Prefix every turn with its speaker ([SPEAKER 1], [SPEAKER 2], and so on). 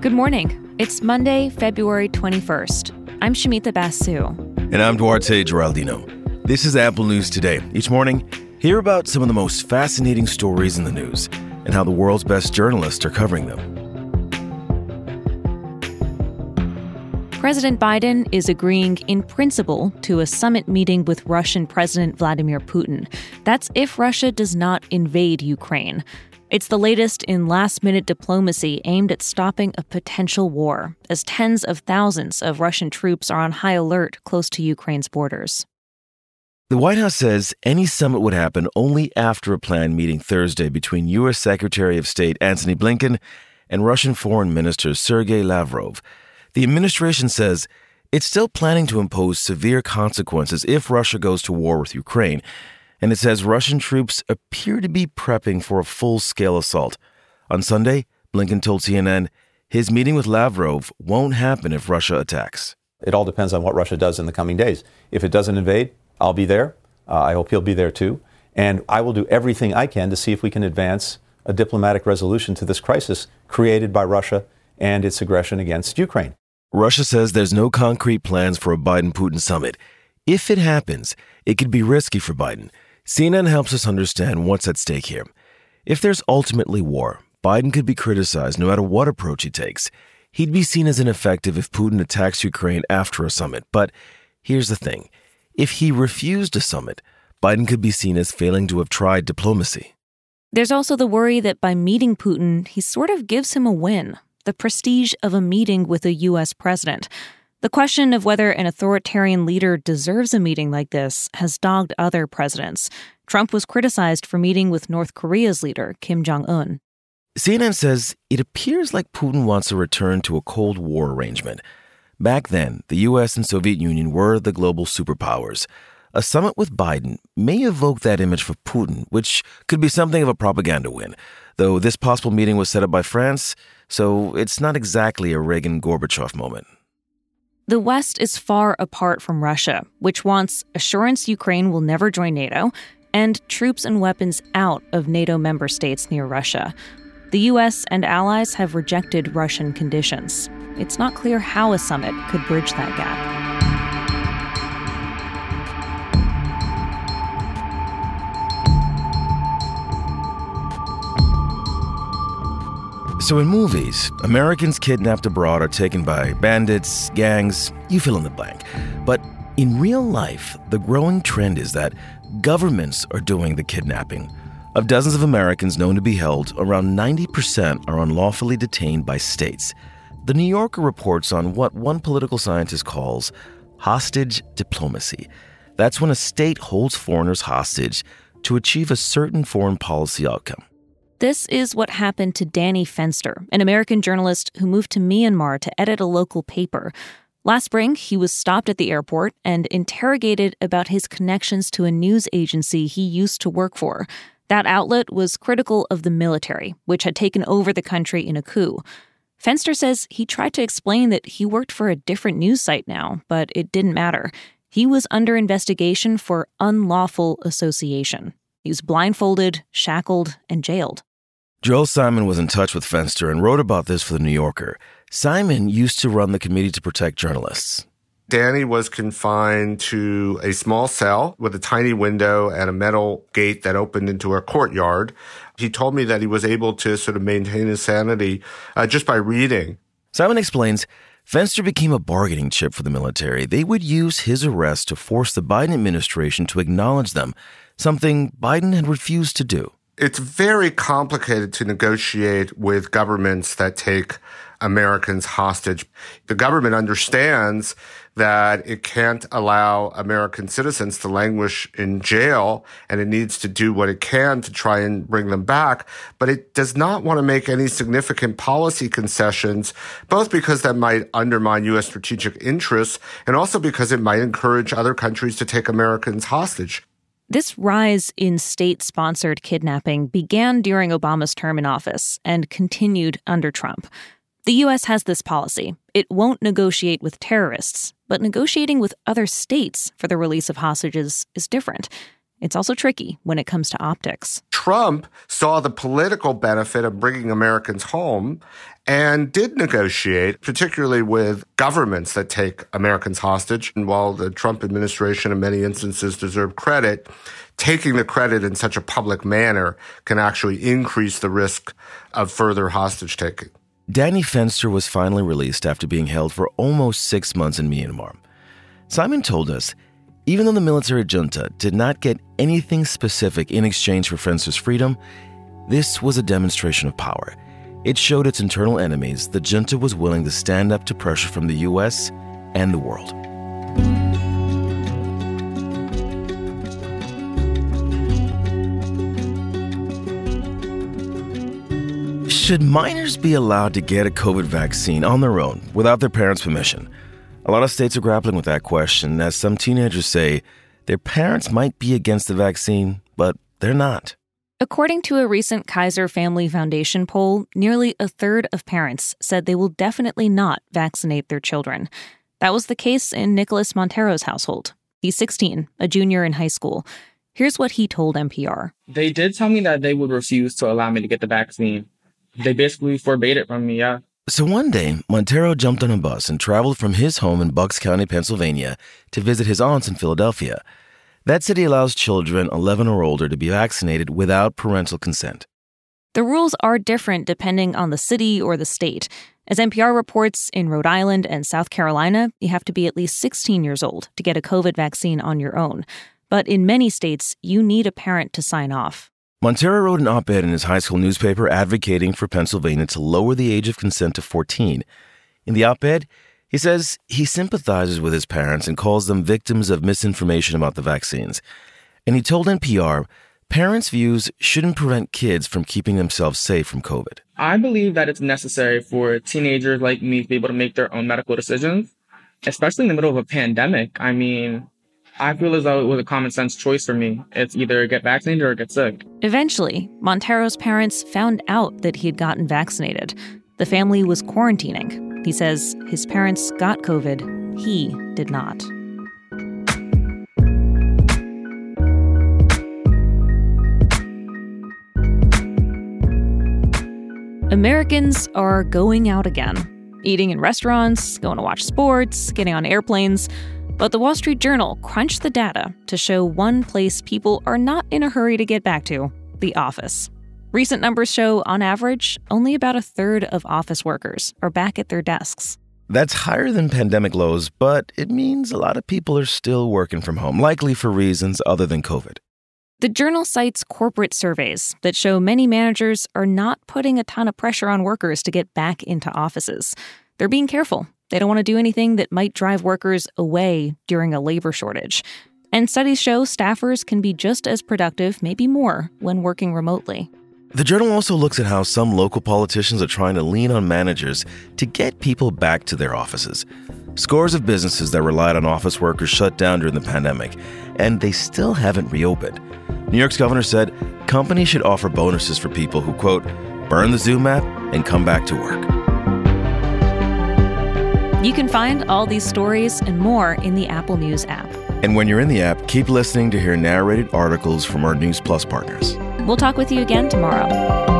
[SPEAKER 1] Good morning. It's Monday, February 21st. I'm Shumita Basu.
[SPEAKER 2] And I'm Duarte Geraldino. This is Apple News Today. Each morning, hear about some of the most fascinating stories in the news and how the world's best journalists are covering them.
[SPEAKER 1] President Biden is agreeing in principle to a summit meeting with Russian President Vladimir Putin. That's if Russia does not invade Ukraine. It's the latest in last minute diplomacy aimed at stopping a potential war, as tens of thousands of Russian troops are on high alert close to Ukraine's borders.
[SPEAKER 2] The White House says any summit would happen only after a planned meeting Thursday between U.S. Secretary of State Antony Blinken and Russian Foreign Minister Sergei Lavrov. The administration says it's still planning to impose severe consequences if Russia goes to war with Ukraine and it says Russian troops appear to be prepping for a full scale assault. On Sunday, Blinken told CNN his meeting with Lavrov won't happen if Russia attacks.
[SPEAKER 3] It all depends on what Russia does in the coming days. If it doesn't invade, I'll be there. Uh, I hope he'll be there too. And I will do everything I can to see if we can advance a diplomatic resolution to this crisis created by Russia and its aggression against Ukraine.
[SPEAKER 2] Russia says there's no concrete plans for a Biden Putin summit. If it happens, it could be risky for Biden. CNN helps us understand what's at stake here. If there's ultimately war, Biden could be criticized no matter what approach he takes. He'd be seen as ineffective if Putin attacks Ukraine after a summit. But here's the thing if he refused a summit, Biden could be seen as failing to have tried diplomacy.
[SPEAKER 1] There's also the worry that by meeting Putin, he sort of gives him a win the prestige of a meeting with a U.S. president. The question of whether an authoritarian leader deserves a meeting like this has dogged other presidents. Trump was criticized for meeting with North Korea's leader, Kim Jong un.
[SPEAKER 2] CNN says it appears like Putin wants a return to a Cold War arrangement. Back then, the US and Soviet Union were the global superpowers. A summit with Biden may evoke that image for Putin, which could be something of a propaganda win. Though this possible meeting was set up by France, so it's not exactly a Reagan Gorbachev moment.
[SPEAKER 1] The West is far apart from Russia, which wants assurance Ukraine will never join NATO and troops and weapons out of NATO member states near Russia. The US and allies have rejected Russian conditions. It's not clear how a summit could bridge that gap.
[SPEAKER 2] So, in movies, Americans kidnapped abroad are taken by bandits, gangs, you fill in the blank. But in real life, the growing trend is that governments are doing the kidnapping. Of dozens of Americans known to be held, around 90% are unlawfully detained by states. The New Yorker reports on what one political scientist calls hostage diplomacy. That's when a state holds foreigners hostage to achieve a certain foreign policy outcome.
[SPEAKER 1] This is what happened to Danny Fenster, an American journalist who moved to Myanmar to edit a local paper. Last spring, he was stopped at the airport and interrogated about his connections to a news agency he used to work for. That outlet was critical of the military, which had taken over the country in a coup. Fenster says he tried to explain that he worked for a different news site now, but it didn't matter. He was under investigation for unlawful association. He was blindfolded, shackled, and jailed.
[SPEAKER 2] Joel Simon was in touch with Fenster and wrote about this for The New Yorker. Simon used to run the Committee to Protect Journalists.
[SPEAKER 4] Danny was confined to a small cell with a tiny window and a metal gate that opened into a courtyard. He told me that he was able to sort of maintain his sanity uh, just by reading.
[SPEAKER 2] Simon explains Fenster became a bargaining chip for the military. They would use his arrest to force the Biden administration to acknowledge them, something Biden had refused to do
[SPEAKER 4] it's very complicated to negotiate with governments that take Americans hostage. The government understands that it can't allow American citizens to languish in jail and it needs to do what it can to try and bring them back. But it does not want to make any significant policy concessions, both because that might undermine U.S. strategic interests and also because it might encourage other countries to take Americans hostage.
[SPEAKER 1] This rise in state sponsored kidnapping began during Obama's term in office and continued under Trump. The U.S. has this policy. It won't negotiate with terrorists, but negotiating with other states for the release of hostages is different. It's also tricky when it comes to optics.
[SPEAKER 4] Trump saw the political benefit of bringing Americans home and did negotiate, particularly with governments that take Americans hostage. And while the Trump administration, in many instances, deserve credit, taking the credit in such a public manner can actually increase the risk of further hostage taking.
[SPEAKER 2] Danny Fenster was finally released after being held for almost six months in Myanmar. Simon told us even though the military junta did not get anything specific in exchange for Fenster's freedom, this was a demonstration of power. It showed its internal enemies the junta was willing to stand up to pressure from the US and the world. Should minors be allowed to get a COVID vaccine on their own without their parents' permission? A lot of states are grappling with that question, as some teenagers say their parents might be against the vaccine, but they're not.
[SPEAKER 1] According to a recent Kaiser Family Foundation poll, nearly a third of parents said they will definitely not vaccinate their children. That was the case in Nicholas Montero's household. He's 16, a junior in high school. Here's what he told NPR.
[SPEAKER 5] They did tell me that they would refuse to allow me to get the vaccine they basically forbade it from me, yeah.
[SPEAKER 2] So one day, Montero jumped on a bus and traveled from his home in Bucks County, Pennsylvania, to visit his aunts in Philadelphia. That city allows children 11 or older to be vaccinated without parental consent.
[SPEAKER 1] The rules are different depending on the city or the state. As NPR reports, in Rhode Island and South Carolina, you have to be at least 16 years old to get a COVID vaccine on your own. But in many states, you need a parent to sign off.
[SPEAKER 2] Montero wrote an op ed in his high school newspaper advocating for Pennsylvania to lower the age of consent to 14. In the op ed, he says he sympathizes with his parents and calls them victims of misinformation about the vaccines. And he told NPR parents' views shouldn't prevent kids from keeping themselves safe from COVID.
[SPEAKER 5] I believe that it's necessary for teenagers like me to be able to make their own medical decisions, especially in the middle of a pandemic. I mean, I feel as though it was a common sense choice for me. It's either get vaccinated or get sick.
[SPEAKER 1] Eventually, Montero's parents found out that he had gotten vaccinated. The family was quarantining. He says his parents got COVID, he did not. Americans are going out again, eating in restaurants, going to watch sports, getting on airplanes. But the Wall Street Journal crunched the data to show one place people are not in a hurry to get back to the office. Recent numbers show, on average, only about a third of office workers are back at their desks.
[SPEAKER 2] That's higher than pandemic lows, but it means a lot of people are still working from home, likely for reasons other than COVID.
[SPEAKER 1] The journal cites corporate surveys that show many managers are not putting a ton of pressure on workers to get back into offices. They're being careful they don't want to do anything that might drive workers away during a labor shortage. And studies show staffers can be just as productive, maybe more, when working remotely.
[SPEAKER 2] The journal also looks at how some local politicians are trying to lean on managers to get people back to their offices. Scores of businesses that relied on office workers shut down during the pandemic, and they still haven't reopened. New York's governor said companies should offer bonuses for people who, quote, burn the Zoom app and come back to work.
[SPEAKER 1] You can find all these stories and more in the Apple News app.
[SPEAKER 2] And when you're in the app, keep listening to hear narrated articles from our News Plus partners.
[SPEAKER 1] We'll talk with you again tomorrow.